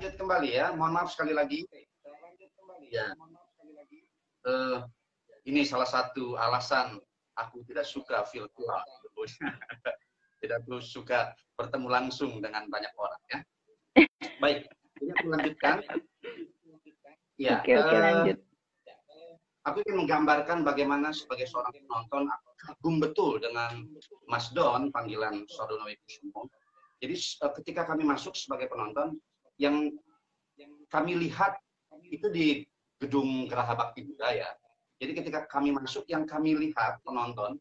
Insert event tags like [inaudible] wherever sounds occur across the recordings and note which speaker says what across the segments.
Speaker 1: lanjut kembali ya. Mohon maaf sekali lagi. Ya. Uh, ini salah satu alasan aku tidak suka virtual. [laughs] tidak suka bertemu langsung dengan banyak orang ya. Baik, ini aku lanjutkan.
Speaker 2: Ya, oke, oke, uh, lanjut.
Speaker 1: Aku ingin menggambarkan bagaimana sebagai seorang penonton aku kagum betul dengan Mas Don, panggilan Sodono Kusumo. Jadi uh, ketika kami masuk sebagai penonton, yang kami lihat itu di gedung Geraha Bakti Budaya. Jadi ketika kami masuk, yang kami lihat penonton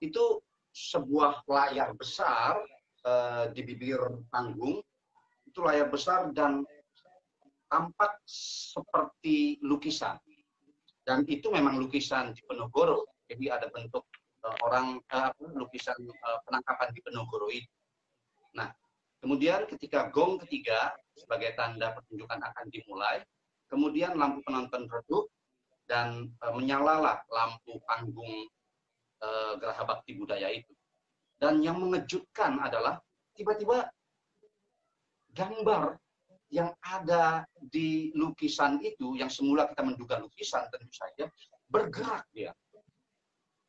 Speaker 1: itu sebuah layar besar uh, di bibir panggung. Itu layar besar dan tampak seperti lukisan. Dan itu memang lukisan di Penogoro jadi ada bentuk uh, orang uh, lukisan uh, penangkapan di Penogoro itu. Nah kemudian ketika gong ketiga sebagai tanda pertunjukan akan dimulai kemudian lampu penonton redup dan uh, menyalalah lampu panggung uh, Geraha Bakti Budaya itu dan yang mengejutkan adalah tiba-tiba gambar yang ada di lukisan itu, yang semula kita menduga lukisan tentu saja, bergerak dia.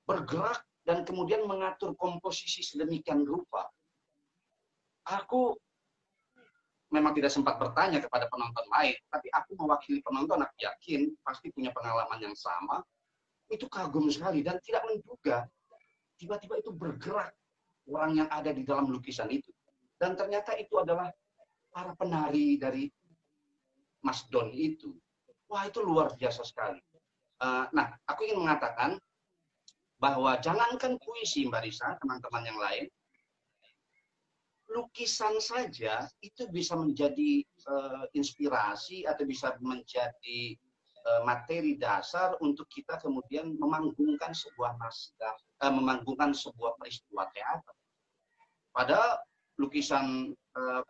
Speaker 1: Bergerak dan kemudian mengatur komposisi sedemikian rupa. Aku memang tidak sempat bertanya kepada penonton lain, tapi aku mewakili penonton, aku yakin pasti punya pengalaman yang sama. Itu kagum sekali dan tidak menduga tiba-tiba itu bergerak orang yang ada di dalam lukisan itu. Dan ternyata itu adalah para penari dari Mas Don itu. Wah, itu luar biasa sekali. Uh, nah, aku ingin mengatakan bahwa jangankan puisi, Mbak Risa, teman-teman yang lain, lukisan saja itu bisa menjadi uh, inspirasi atau bisa menjadi uh, materi dasar untuk kita kemudian memanggungkan sebuah naskah, uh, memanggungkan sebuah peristiwa teater. Padahal lukisan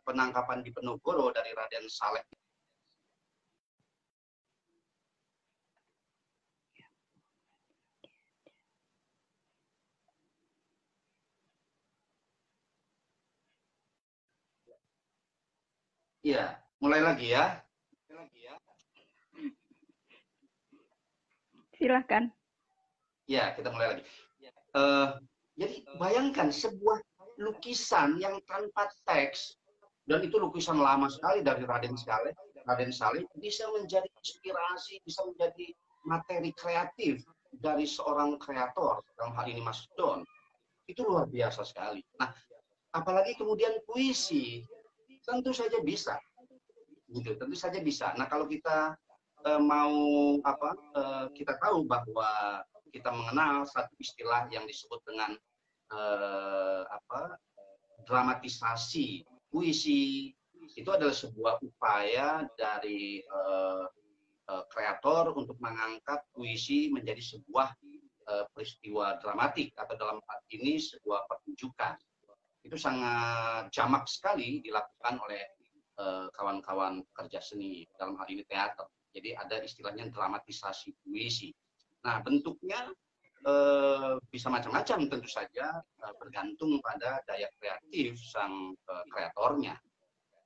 Speaker 1: penangkapan di Penogoro dari Raden Saleh Iya, mulai lagi ya.
Speaker 2: Silahkan.
Speaker 1: Ya, kita mulai lagi. Uh, jadi bayangkan sebuah lukisan yang tanpa teks dan itu lukisan lama sekali dari Raden Saleh, Raden Saleh bisa menjadi inspirasi, bisa menjadi materi kreatif dari seorang kreator dalam hal ini Mas Don. Itu luar biasa sekali. Nah, apalagi kemudian puisi, tentu saja bisa. Gitu, tentu saja bisa. Nah, kalau kita uh, mau apa? Uh, kita tahu bahwa kita mengenal satu istilah yang disebut dengan uh, apa dramatisasi puisi itu adalah sebuah upaya dari uh, uh, kreator untuk mengangkat puisi menjadi sebuah uh, peristiwa dramatik atau dalam hal ini sebuah pertunjukan itu sangat jamak sekali dilakukan oleh kawan-kawan uh, kerja seni dalam hal ini teater jadi ada istilahnya dramatisasi puisi nah bentuknya Eh, bisa macam-macam tentu saja uh, bergantung pada daya kreatif sang uh, kreatornya.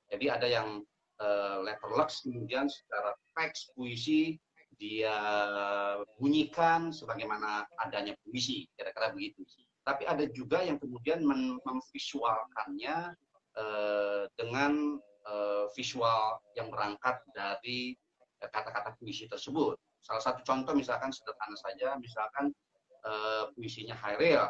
Speaker 1: Jadi ada yang uh, letterlux kemudian secara teks puisi dia bunyikan sebagaimana adanya puisi, kira-kira begitu. Tapi ada juga yang kemudian memvisualkannya uh, dengan uh, visual yang berangkat dari kata-kata puisi tersebut. Salah satu contoh misalkan sederhana saja, misalkan puisinya Hairil.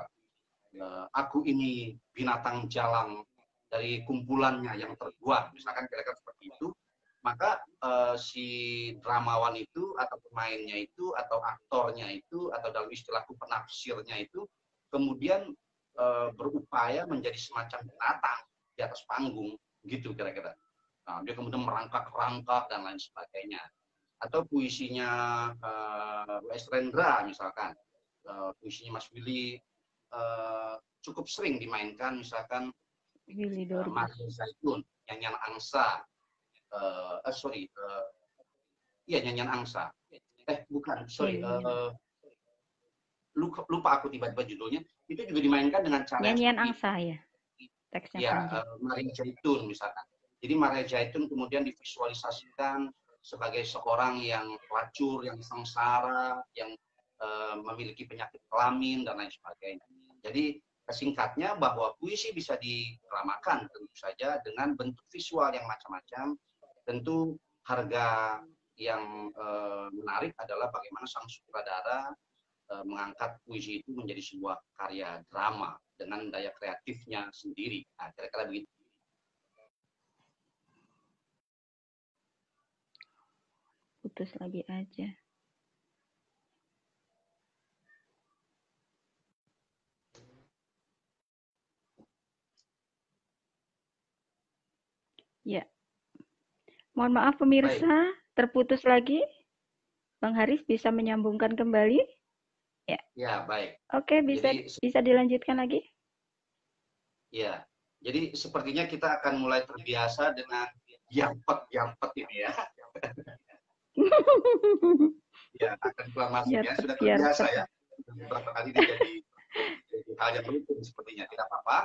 Speaker 1: Aku ini binatang jalang dari kumpulannya yang terbuat, misalkan kira-kira seperti itu, maka si dramawan itu atau pemainnya itu atau aktornya itu atau dalam istilahku penafsirnya itu kemudian uh, berupaya menjadi semacam binatang di atas panggung gitu kira-kira. Nah, dia kemudian merangkak-rangkak dan lain sebagainya. Atau puisinya uh, Wes Rendra misalkan. Uh, puisinya Mas Willy uh, cukup sering dimainkan misalkan
Speaker 2: Willy uh,
Speaker 1: Mas Zaitun nyanyian angsa. Uh, uh, sorry uh, iya nyanyian angsa. Eh bukan sorry uh, lupa, lupa aku tiba-tiba judulnya itu juga dimainkan dengan cara
Speaker 2: nyanyian angsa ya
Speaker 1: teksnya ya uh, Maria Zaitun misalkan Jadi Maria Zaitun kemudian divisualisasikan sebagai seorang yang pelacur, yang sengsara, yang uh, memiliki penyakit kelamin dan lain sebagainya. Jadi singkatnya bahwa puisi bisa diramakan tentu saja dengan bentuk visual yang macam-macam. Tentu harga yang uh, menarik adalah bagaimana sang sutradara mengangkat puisi itu menjadi sebuah karya drama dengan daya kreatifnya sendiri. Nah, kira-kira begitu.
Speaker 2: putus lagi aja. Ya. Mohon maaf pemirsa, baik. terputus lagi. Bang Haris bisa menyambungkan kembali?
Speaker 1: Ya. Ya, baik.
Speaker 2: Oke, bisa Jadi, bisa dilanjutkan lagi?
Speaker 1: Ya. Jadi sepertinya kita akan mulai terbiasa dengan yampet-yampet ini ya. [laughs] ya akan keluar masuknya sudah terbiasa ya beberapa kali ini jadi, jadi hal yang rutin sepertinya tidak apa-apa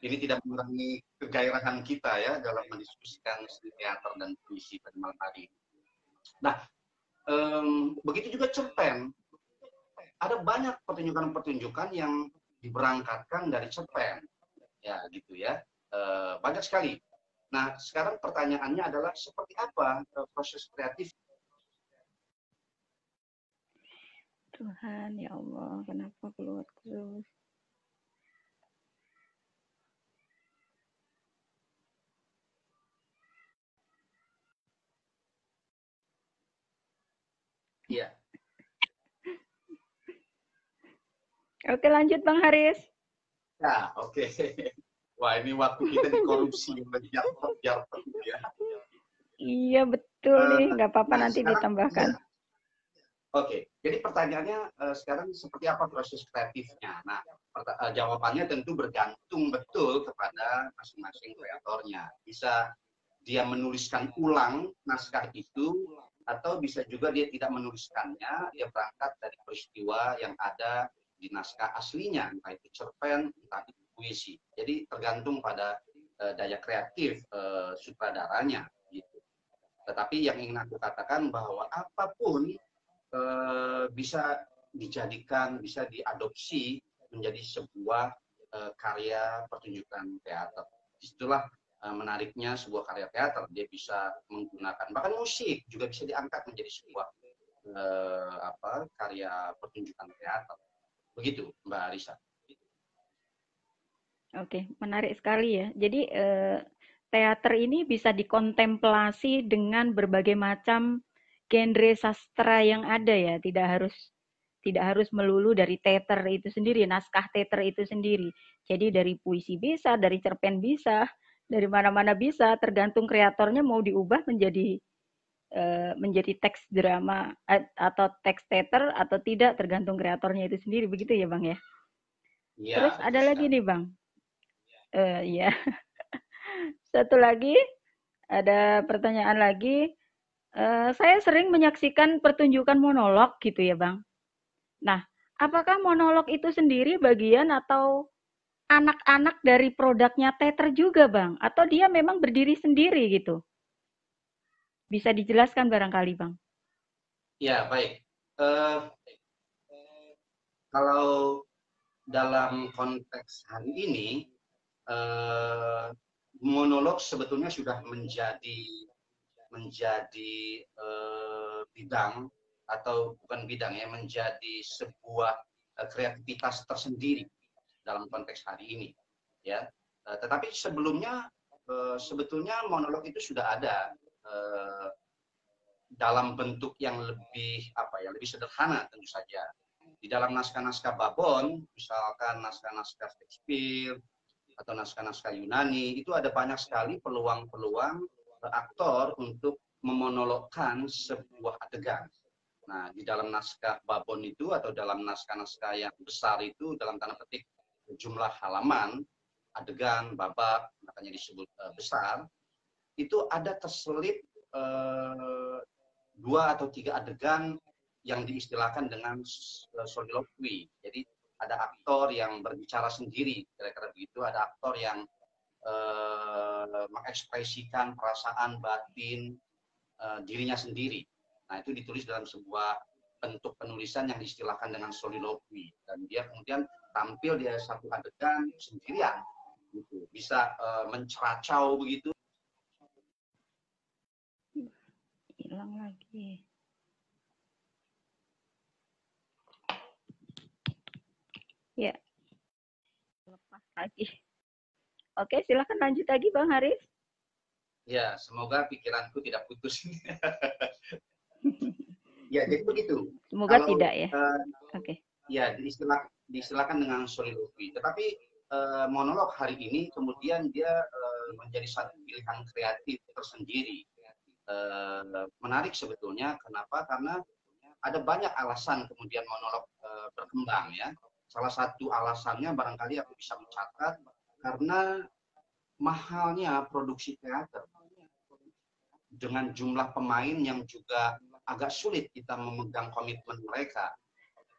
Speaker 1: ini tidak mengurangi kegairahan kita ya dalam mendiskusikan seni teater dan puisi pada malam hari nah um, begitu juga cerpen ada banyak pertunjukan-pertunjukan yang diberangkatkan dari cerpen ya gitu ya e, banyak sekali Nah, sekarang pertanyaannya adalah seperti apa uh, proses kreatif?
Speaker 2: Tuhan, ya Allah, kenapa keluar terus?
Speaker 1: Iya.
Speaker 2: Oke, lanjut Bang Haris.
Speaker 1: Ya, oke. [laughs] Wah ini waktu kita dikorupsi biar biar ya.
Speaker 2: Iya betul uh, nih, nggak apa-apa nah, nanti sekarang, ditambahkan. Ya.
Speaker 1: Oke, okay. jadi pertanyaannya uh, sekarang seperti apa proses kreatifnya? Nah, uh, jawabannya tentu bergantung betul kepada masing-masing kreatornya. Bisa dia menuliskan ulang naskah itu, atau bisa juga dia tidak menuliskannya, dia berangkat dari peristiwa yang ada di naskah aslinya, entah itu cerpen, entah itu puisi. Jadi tergantung pada uh, daya kreatif uh, sutradaranya gitu. Tetapi yang ingin aku katakan bahwa apa pun uh, bisa dijadikan, bisa diadopsi menjadi sebuah uh, karya pertunjukan teater. Di situlah menariknya sebuah karya teater. Dia bisa menggunakan bahkan musik juga bisa diangkat menjadi sebuah apa karya pertunjukan teater. Begitu, Mbak Arisa.
Speaker 2: Oke, menarik sekali ya. Jadi eh, teater ini bisa dikontemplasi dengan berbagai macam genre sastra yang ada ya. Tidak harus tidak harus melulu dari teater itu sendiri, naskah teater itu sendiri. Jadi dari puisi bisa, dari cerpen bisa, dari mana-mana bisa, tergantung kreatornya mau diubah menjadi menjadi teks drama uh, atau teks teater atau tidak, tergantung kreatornya itu sendiri. Begitu ya, Bang ya? ya Terus ada lagi nih, Bang uh, ya. [laughs] Satu lagi, ada pertanyaan lagi. Uh, saya sering menyaksikan pertunjukan monolog gitu ya, Bang. Nah, apakah monolog itu sendiri bagian atau anak-anak dari produknya teater juga, Bang? Atau dia memang berdiri sendiri gitu? Bisa dijelaskan barangkali, Bang?
Speaker 1: Ya, baik. Uh, kalau dalam konteks hari ini, eh, monolog sebetulnya sudah menjadi menjadi eh, bidang atau bukan bidang ya menjadi sebuah eh, kreativitas tersendiri dalam konteks hari ini ya eh, tetapi sebelumnya sebetulnya monolog itu sudah ada eh, dalam bentuk yang lebih apa ya lebih sederhana tentu saja di dalam naskah-naskah Babon misalkan naskah-naskah Shakespeare atau naskah-naskah Yunani itu ada banyak sekali peluang-peluang eh, aktor untuk memonologkan sebuah adegan. Nah, di dalam naskah Babon itu atau dalam naskah-naskah yang besar itu dalam tanda petik jumlah halaman, adegan, babak, makanya disebut uh, besar, itu ada terselip uh, dua atau tiga adegan yang diistilahkan dengan soliloquy. Jadi ada aktor yang berbicara sendiri kira-kira begitu ada aktor yang uh, mengekspresikan perasaan batin uh, dirinya sendiri. Nah, itu ditulis dalam sebuah bentuk penulisan yang diistilahkan dengan soliloquy dan dia kemudian tampil di satu adegan sendirian gitu. Bisa uh, menceracau begitu.
Speaker 2: Hilang lagi. Ya. Lepas lagi. Oke, silahkan lanjut lagi Bang Haris.
Speaker 1: Ya, semoga pikiranku tidak putus. [laughs] ya, jadi begitu.
Speaker 2: Semoga Kalau, tidak ya. Uh, Oke. Okay.
Speaker 1: Ya, diistilah, diistilahkan dengan soliloquy. Tetapi uh, monolog hari ini kemudian dia uh, menjadi satu pilihan kreatif tersendiri. Uh, menarik sebetulnya. Kenapa? Karena ada banyak alasan kemudian monolog uh, berkembang ya. Salah satu alasannya barangkali aku bisa mencatat karena mahalnya produksi teater dengan jumlah pemain yang juga agak sulit kita memegang komitmen mereka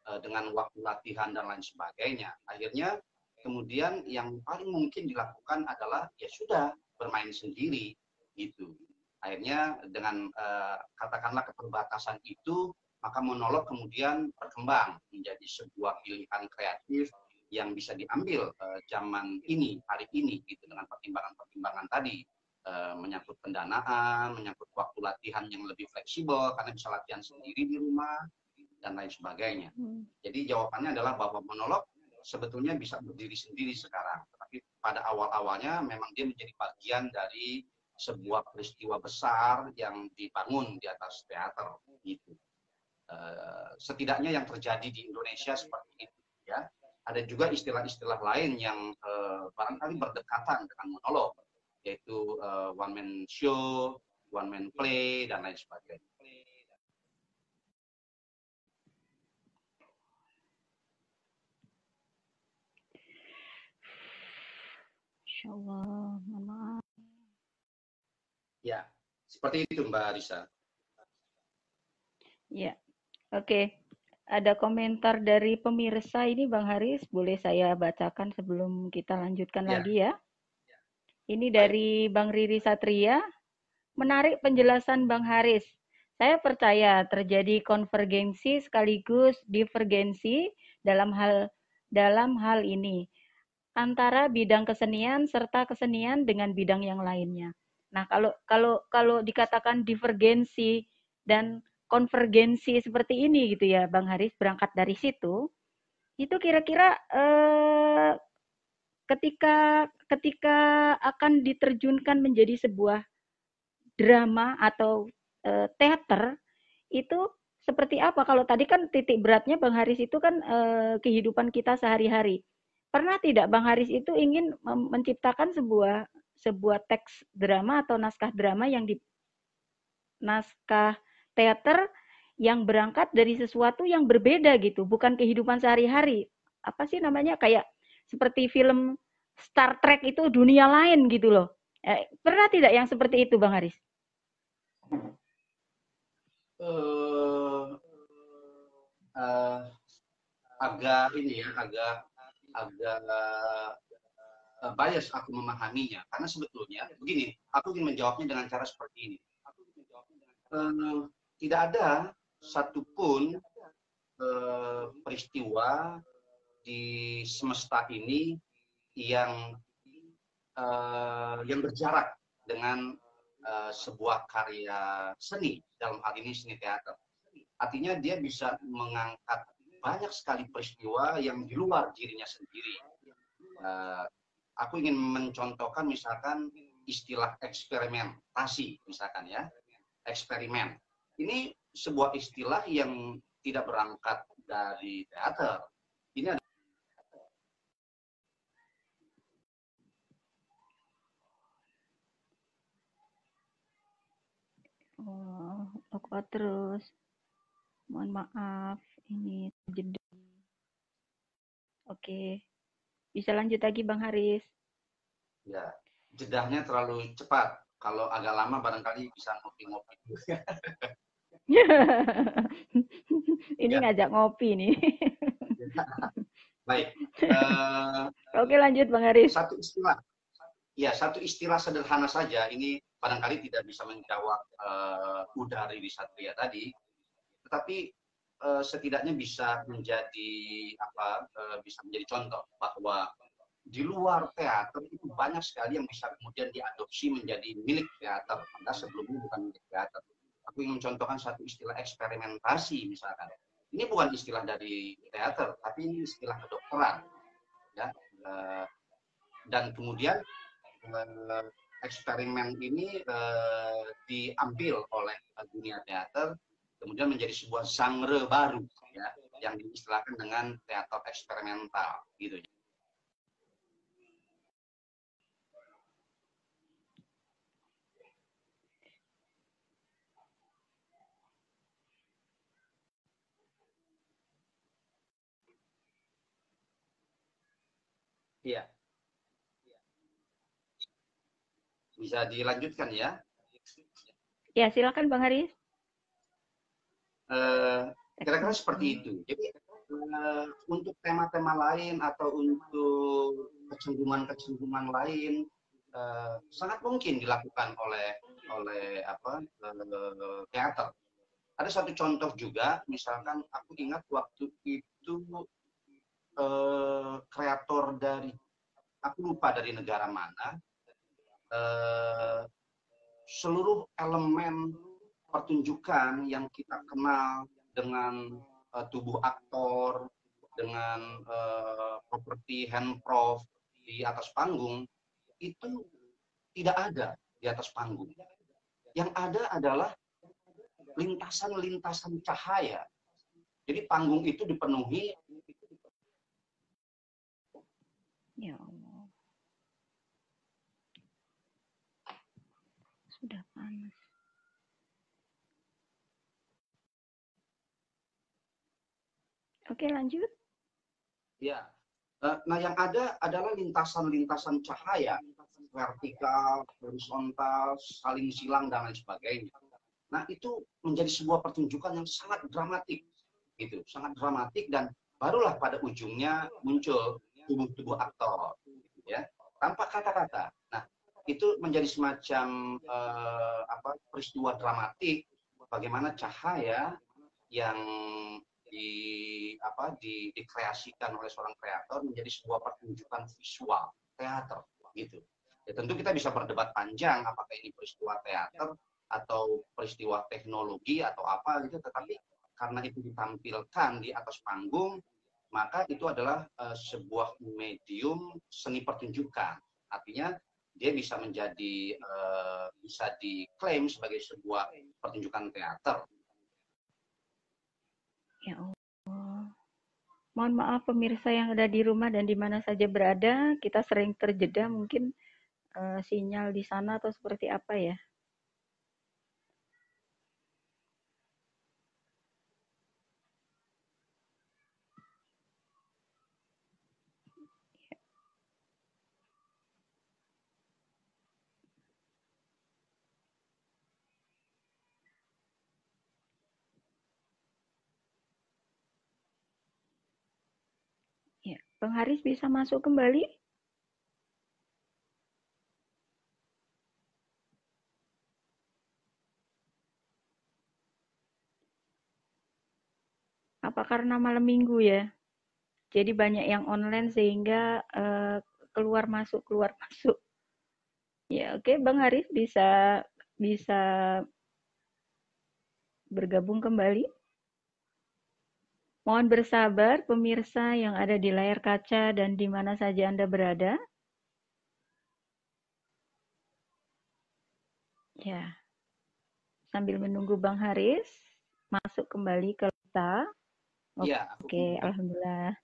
Speaker 1: uh, dengan waktu latihan dan lain sebagainya. Akhirnya kemudian yang paling mungkin dilakukan adalah ya sudah bermain sendiri gitu. Akhirnya dengan uh, katakanlah keterbatasan itu maka monolog kemudian berkembang menjadi sebuah pilihan kreatif yang bisa diambil uh, zaman ini, hari ini, gitu dengan pertimbangan-pertimbangan tadi uh, menyangkut pendanaan, menyangkut waktu latihan yang lebih fleksibel karena bisa latihan sendiri di rumah dan lain sebagainya. Hmm. Jadi jawabannya adalah bahwa monolog sebetulnya bisa berdiri sendiri sekarang, tapi pada awal-awalnya memang dia menjadi bagian dari sebuah peristiwa besar yang dibangun di atas teater gitu. Uh, setidaknya yang terjadi di Indonesia seperti itu ya ada juga istilah-istilah lain yang uh, barangkali berdekatan dengan monolog, yaitu uh, one man show, one man play, dan lain sebagainya.
Speaker 2: Insya maaf.
Speaker 1: Ya, seperti itu Mbak Arisa.
Speaker 2: Ya, oke. Okay ada komentar dari pemirsa ini Bang Haris, boleh saya bacakan sebelum kita lanjutkan ya. lagi ya. Ini dari Bang Riri Satria. Menarik penjelasan Bang Haris. Saya percaya terjadi konvergensi sekaligus divergensi dalam hal dalam hal ini antara bidang kesenian serta kesenian dengan bidang yang lainnya. Nah, kalau kalau kalau dikatakan divergensi dan konvergensi seperti ini gitu ya Bang Haris berangkat dari situ itu kira-kira eh, ketika ketika akan diterjunkan menjadi sebuah drama atau eh, teater itu seperti apa? Kalau tadi kan titik beratnya Bang Haris itu kan eh, kehidupan kita sehari-hari. Pernah tidak Bang Haris itu ingin menciptakan sebuah sebuah teks drama atau naskah drama yang di naskah teater yang berangkat dari sesuatu yang berbeda gitu, bukan kehidupan sehari-hari. Apa sih namanya kayak seperti film Star Trek itu dunia lain gitu loh. Eh, pernah tidak yang seperti itu, Bang Haris?
Speaker 1: Uh, uh, agak ini ya, agak agak uh, bias aku memahaminya karena sebetulnya begini, aku ingin menjawabnya dengan cara seperti ini. Uh, tidak ada satupun eh, peristiwa di semesta ini yang eh, yang berjarak dengan eh, sebuah karya seni dalam hal ini seni teater. Artinya dia bisa mengangkat banyak sekali peristiwa yang di luar dirinya sendiri. Aku ingin mencontohkan misalkan istilah eksperimentasi misalkan ya eksperimen ini sebuah istilah yang tidak berangkat dari teater. Ini ada
Speaker 2: Oh, aku terus. Mohon maaf, ini jeda. Oke. Bisa lanjut lagi Bang Haris.
Speaker 1: Ya, jedahnya terlalu cepat. Kalau agak lama barangkali bisa ngopi-ngopi. [laughs]
Speaker 2: ini ya. ngajak ngopi nih. [laughs]
Speaker 1: Baik.
Speaker 2: Uh, Oke lanjut Bang Haris.
Speaker 1: Satu istilah. ya satu istilah sederhana saja ini barangkali tidak bisa menjawab uh, Udari di Satria tadi, tetapi uh, setidaknya bisa menjadi apa uh, bisa menjadi contoh bahwa di luar teater itu banyak sekali yang bisa kemudian diadopsi menjadi milik teater, padahal sebelumnya bukan milik teater. Aku ingin mencontohkan satu istilah eksperimentasi misalkan. Ini bukan istilah dari teater, tapi ini istilah kedokteran. Ya, dan kemudian eksperimen ini diambil oleh dunia teater kemudian menjadi sebuah genre baru ya yang diistilahkan dengan teater eksperimental gitu ya. Iya. Bisa dilanjutkan ya?
Speaker 2: Ya, silakan Bang Haris.
Speaker 1: Uh, kira-kira seperti itu. Jadi uh, untuk tema-tema lain atau untuk kecenderungan-kecenderungan lain uh, sangat mungkin dilakukan oleh oleh apa teater. Ada satu contoh juga, misalkan aku ingat waktu itu kreator dari aku lupa dari negara mana Eh, seluruh elemen pertunjukan yang kita kenal dengan uh, tubuh aktor, dengan uh, properti handprof di atas panggung itu tidak ada di atas panggung. Yang ada adalah lintasan-lintasan cahaya. Jadi panggung itu dipenuhi
Speaker 2: ya sudah panas. Oke, lanjut.
Speaker 1: Ya. Eh, nah, yang ada adalah lintasan-lintasan cahaya vertikal, horizontal, saling silang dan lain sebagainya. Nah, itu menjadi sebuah pertunjukan yang sangat dramatik. Gitu, sangat dramatik dan barulah pada ujungnya muncul tubuh-tubuh aktor, gitu ya, tanpa kata-kata. Nah, itu menjadi semacam uh, apa peristiwa dramatik bagaimana cahaya yang di apa di, dikreasikan oleh seorang kreator menjadi sebuah pertunjukan visual teater gitu. Ya tentu kita bisa berdebat panjang apakah ini peristiwa teater atau peristiwa teknologi atau apa gitu tetapi karena itu ditampilkan di atas panggung maka itu adalah uh, sebuah medium seni pertunjukan. Artinya dia bisa menjadi uh, bisa diklaim sebagai sebuah pertunjukan teater.
Speaker 2: Ya Allah. Mohon maaf pemirsa yang ada di rumah dan di mana saja berada, kita sering terjeda mungkin uh, sinyal di sana atau seperti apa ya. Bang Haris bisa masuk kembali? Apa karena malam minggu ya? Jadi banyak yang online sehingga uh, keluar masuk keluar masuk. Ya oke, okay. Bang Haris bisa bisa bergabung kembali. Mohon bersabar pemirsa yang ada di layar kaca dan di mana saja Anda berada. Ya. Sambil menunggu Bang Haris masuk kembali ke kita. Oke, ya, okay, alhamdulillah.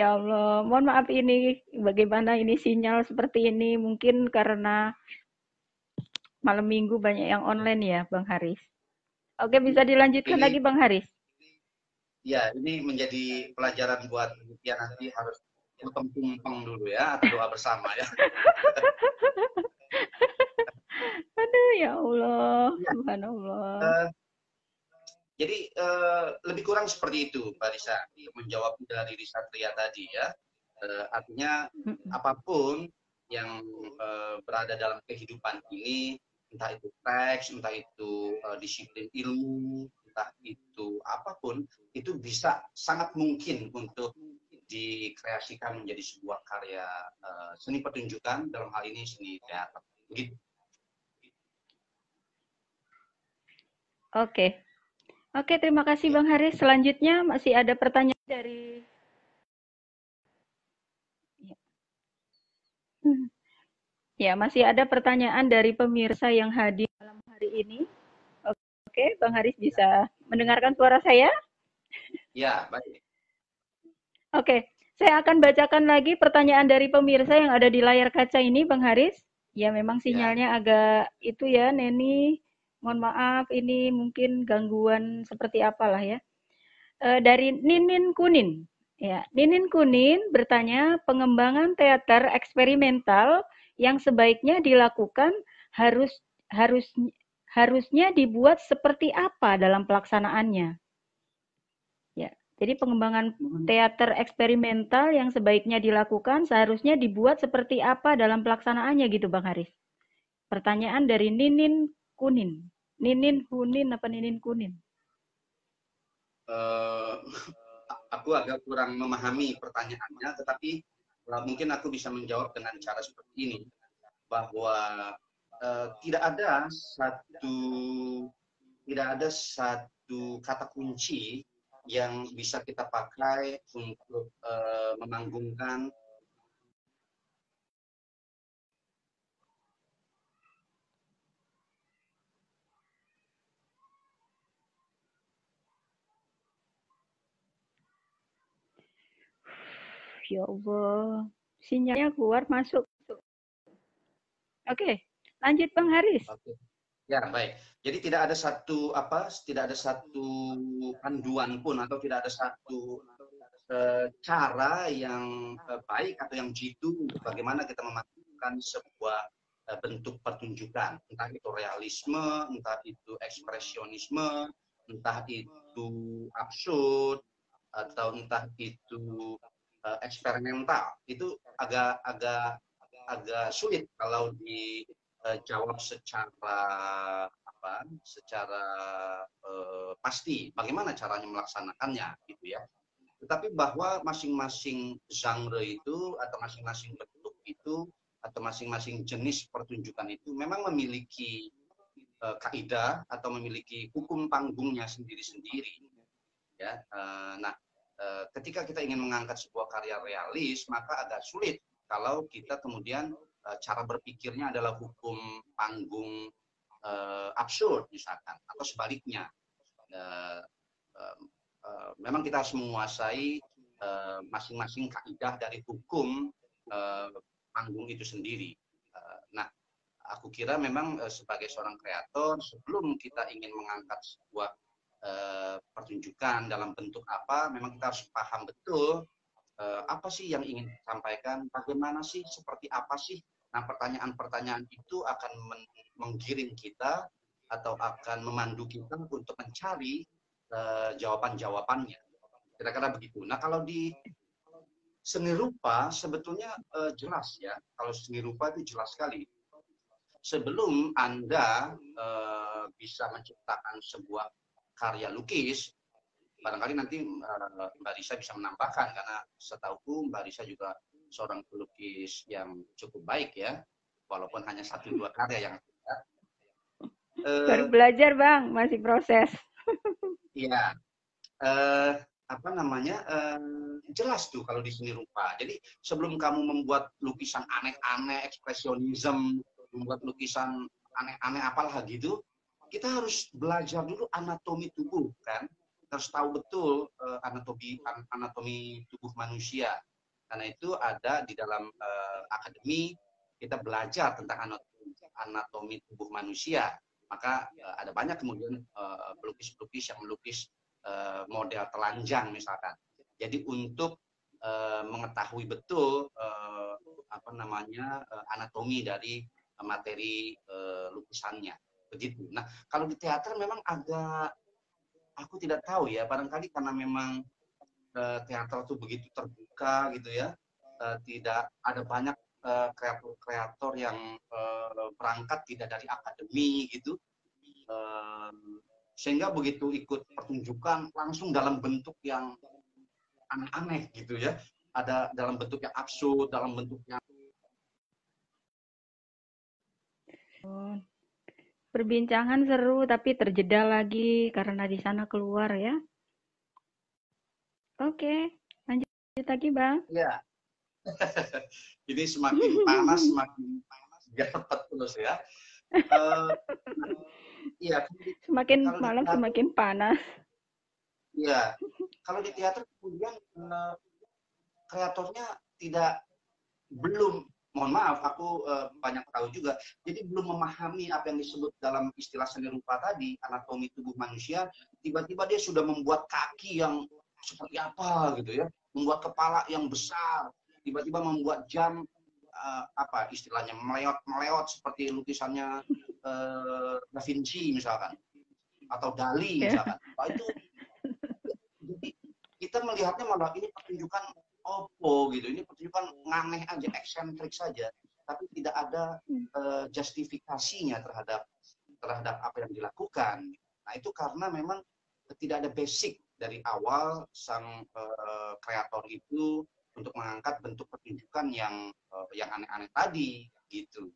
Speaker 2: ya Allah, mohon maaf ini bagaimana ini sinyal seperti ini mungkin karena malam minggu banyak yang online ya, Bang Haris. Oke, bisa dilanjutkan ini, lagi Bang Haris.
Speaker 1: Ya, ini menjadi pelajaran buat ya nanti harus tumpeng dulu ya, atau doa bersama ya. [laughs]
Speaker 2: Aduh, ya Allah, ya. Subhanallah. Uh,
Speaker 1: jadi uh, lebih kurang seperti itu, Mbak Risa, menjawab dari Risa Tria tadi ya. Uh, artinya apa pun yang uh, berada dalam kehidupan ini, entah itu teks, entah itu uh, disiplin ilmu, entah itu apa pun, itu bisa sangat mungkin untuk dikreasikan menjadi sebuah karya uh, seni pertunjukan dalam hal ini seni teater. Begitu.
Speaker 2: Oke. Oke, terima kasih Bang Haris. Selanjutnya masih ada pertanyaan dari ya. Ya, masih ada pertanyaan dari pemirsa yang hadir malam hari ini. Oke, Bang Haris bisa mendengarkan suara saya?
Speaker 1: Ya, baik.
Speaker 2: Oke, saya akan bacakan lagi pertanyaan dari pemirsa yang ada di layar kaca ini, Bang Haris. Ya, memang ya. sinyalnya ya. agak itu ya, Neni. Mohon maaf, ini mungkin gangguan seperti apalah ya. E, dari Ninin Kunin. Ya, Ninin Kunin bertanya, pengembangan teater eksperimental yang sebaiknya dilakukan harus harus harusnya dibuat seperti apa dalam pelaksanaannya? Jadi pengembangan teater eksperimental yang sebaiknya dilakukan seharusnya dibuat seperti apa dalam pelaksanaannya gitu Bang Haris? Pertanyaan dari Ninin Kunin. Ninin Kunin apa Ninin Kunin?
Speaker 1: Uh, aku agak kurang memahami pertanyaannya, tetapi mungkin aku bisa menjawab dengan cara seperti ini, bahwa uh, tidak ada satu tidak ada satu kata kunci yang bisa kita pakai untuk uh, memanggungkan
Speaker 2: Ya Allah, sinyalnya keluar masuk. Oke, lanjut Bang Haris.
Speaker 1: Ya, baik. Jadi tidak ada satu apa, tidak ada satu panduan pun atau tidak ada satu uh, cara yang uh, baik atau yang jitu bagaimana kita memastikan sebuah uh, bentuk pertunjukan, entah itu realisme, entah itu ekspresionisme, entah itu absurd atau entah itu uh, eksperimental. Itu agak agak agak sulit kalau di uh, jawab secara apa secara uh, pasti bagaimana caranya melaksanakannya gitu ya tetapi bahwa masing-masing genre itu atau masing-masing bentuk itu atau masing-masing jenis pertunjukan itu memang memiliki uh, kaidah atau memiliki hukum panggungnya sendiri-sendiri ya uh, nah uh, ketika kita ingin mengangkat sebuah karya realis maka agak sulit kalau kita kemudian Eh, cara berpikirnya adalah hukum panggung uh, absurd misalkan atau sebaliknya. Memang kita harus menguasai masing-masing kaidah dari hukum panggung itu sendiri. Nah aku kira memang sebagai seorang kreator sebelum kita ingin mengangkat sebuah uh, pertunjukan dalam bentuk apa memang kita harus paham betul uh, apa sih yang ingin disampaikan, bagaimana sih, seperti apa sih. Nah, pertanyaan-pertanyaan itu akan menggiring kita atau akan memandu kita untuk mencari uh, jawaban-jawabannya. Kira-kira begitu. Nah, kalau di seni rupa sebetulnya jelas ya. Kalau seni rupa itu jelas sekali. Sebelum Anda bisa menciptakan sebuah karya lukis, barangkali nanti uh, Mbak Risa bisa menambahkan karena setahuku Mbak Risa juga seorang pelukis yang cukup baik ya, walaupun hanya satu dua karya yang.
Speaker 2: Uh, Baru belajar bang, masih proses. [laughs]
Speaker 1: Iya, uh, apa namanya uh, jelas tuh kalau di sini rupa. Jadi sebelum kamu membuat lukisan aneh-aneh, ekspresionisme, membuat lukisan aneh-aneh apalah gitu, kita harus belajar dulu anatomi tubuh kan harus tahu betul uh, anatomi anatomi tubuh manusia. Karena itu ada di dalam uh, akademi kita belajar tentang anatomi, anatomi tubuh manusia. Maka uh, ada banyak kemudian pelukis-pelukis uh, yang melukis uh, model telanjang misalkan. Jadi untuk uh, mengetahui betul uh, apa namanya uh, anatomi dari materi uh, lukisannya begitu. Nah kalau di teater memang agak aku tidak tahu ya, barangkali karena memang uh, teater itu begitu terbuka gitu ya, uh, tidak ada banyak kreator-kreator uh, yang berangkat tidak dari akademi gitu, sehingga begitu ikut pertunjukan langsung dalam bentuk yang aneh-aneh gitu ya, ada dalam bentuk yang absurd, dalam bentuk yang
Speaker 2: perbincangan seru tapi terjeda lagi karena di sana keluar ya. Oke, lanjut lagi bang.
Speaker 1: Ya, [laughs] ini semakin panas semakin panas gapet terus ya. Uh,
Speaker 2: iya. [laughs] Semakin malam teater, semakin panas.
Speaker 1: Iya. Kalau di teater kemudian uh, kreatornya tidak belum mohon maaf aku uh, banyak tahu juga. Jadi belum memahami apa yang disebut dalam istilah seni rupa tadi anatomi tubuh manusia tiba-tiba dia sudah membuat kaki yang seperti apa gitu ya membuat kepala yang besar tiba-tiba membuat jam uh, apa istilahnya meleot meleot seperti lukisannya uh, Da Vinci misalkan atau Dali misalkan. Oh, itu jadi kita melihatnya malah ini pertunjukan opo gitu. Ini pertunjukan nganeh aja, eksentrik saja, tapi tidak ada uh, justifikasinya terhadap terhadap apa yang dilakukan. Nah itu karena memang tidak ada basic dari awal sang uh, kreator itu untuk mengangkat bentuk pertunjukan yang uh, yang aneh-aneh tadi gitu.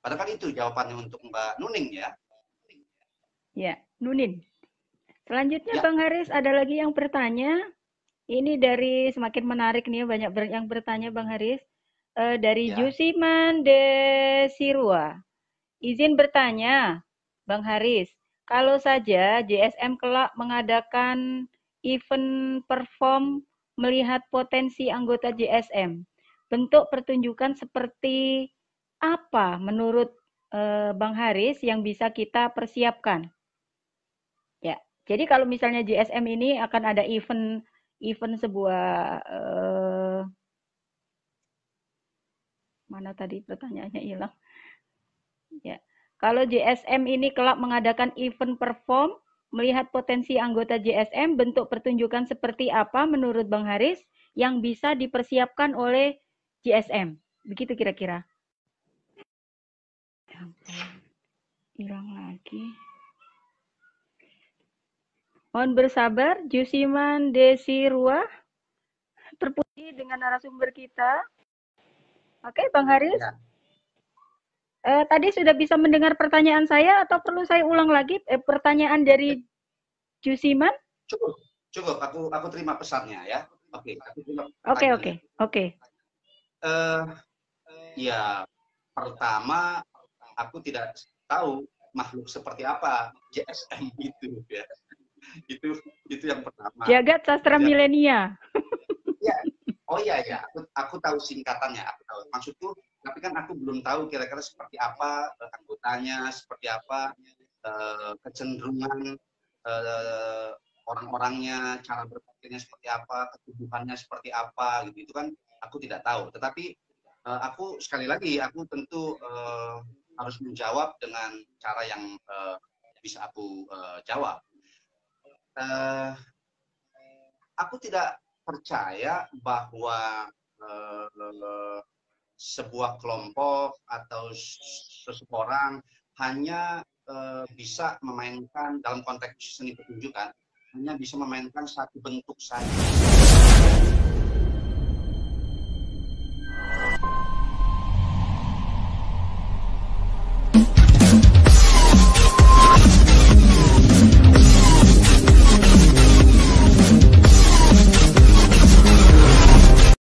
Speaker 1: Padahal itu jawabannya untuk Mbak Nuning ya.
Speaker 2: Ya, Nunin. Selanjutnya ya. Bang Haris ada lagi yang bertanya. Ini dari semakin menarik nih banyak yang bertanya Bang Haris. Uh, dari ya. Jusiman de Sirua. Izin bertanya, Bang Haris, kalau saja JSM kelak mengadakan event perform melihat potensi anggota JSM, bentuk pertunjukan seperti apa menurut uh, Bang Haris yang bisa kita persiapkan? Ya, jadi kalau misalnya JSM ini akan ada event event sebuah uh, mana tadi pertanyaannya hilang. Ya. Kalau JSM ini kelak mengadakan event perform, melihat potensi anggota JSM, bentuk pertunjukan seperti apa menurut Bang Haris yang bisa dipersiapkan oleh JSM? Begitu kira-kira. Hilang lagi. Mohon bersabar, Jusiman Desi Ruah terpuji dengan narasumber kita. Oke, Bang Haris. Ya. Eh, tadi sudah bisa mendengar pertanyaan saya atau perlu saya ulang lagi eh, pertanyaan dari Jusiman?
Speaker 1: Cukup, cukup. Aku aku terima pesannya ya. Oke,
Speaker 2: Oke, oke, oke.
Speaker 1: Eh, ya, pertama aku tidak tahu makhluk seperti apa JSM itu ya itu itu yang pertama.
Speaker 2: Jagat sastra ya. milenia.
Speaker 1: ya. Oh iya ya, aku, aku tahu singkatannya, aku tahu. Maksudku, tapi kan aku belum tahu kira-kira seperti apa uh, anggotanya, seperti apa uh, kecenderungan uh, orang-orangnya, cara berpikirnya seperti apa, ketubuhannya seperti apa, gitu. Itu kan aku tidak tahu. Tetapi uh, aku sekali lagi, aku tentu uh, harus menjawab dengan cara yang uh, bisa aku uh, jawab uh, aku tidak percaya bahwa uh, sebuah kelompok atau seseorang hanya uh, bisa memainkan dalam konteks seni pertunjukan hanya bisa memainkan satu bentuk saja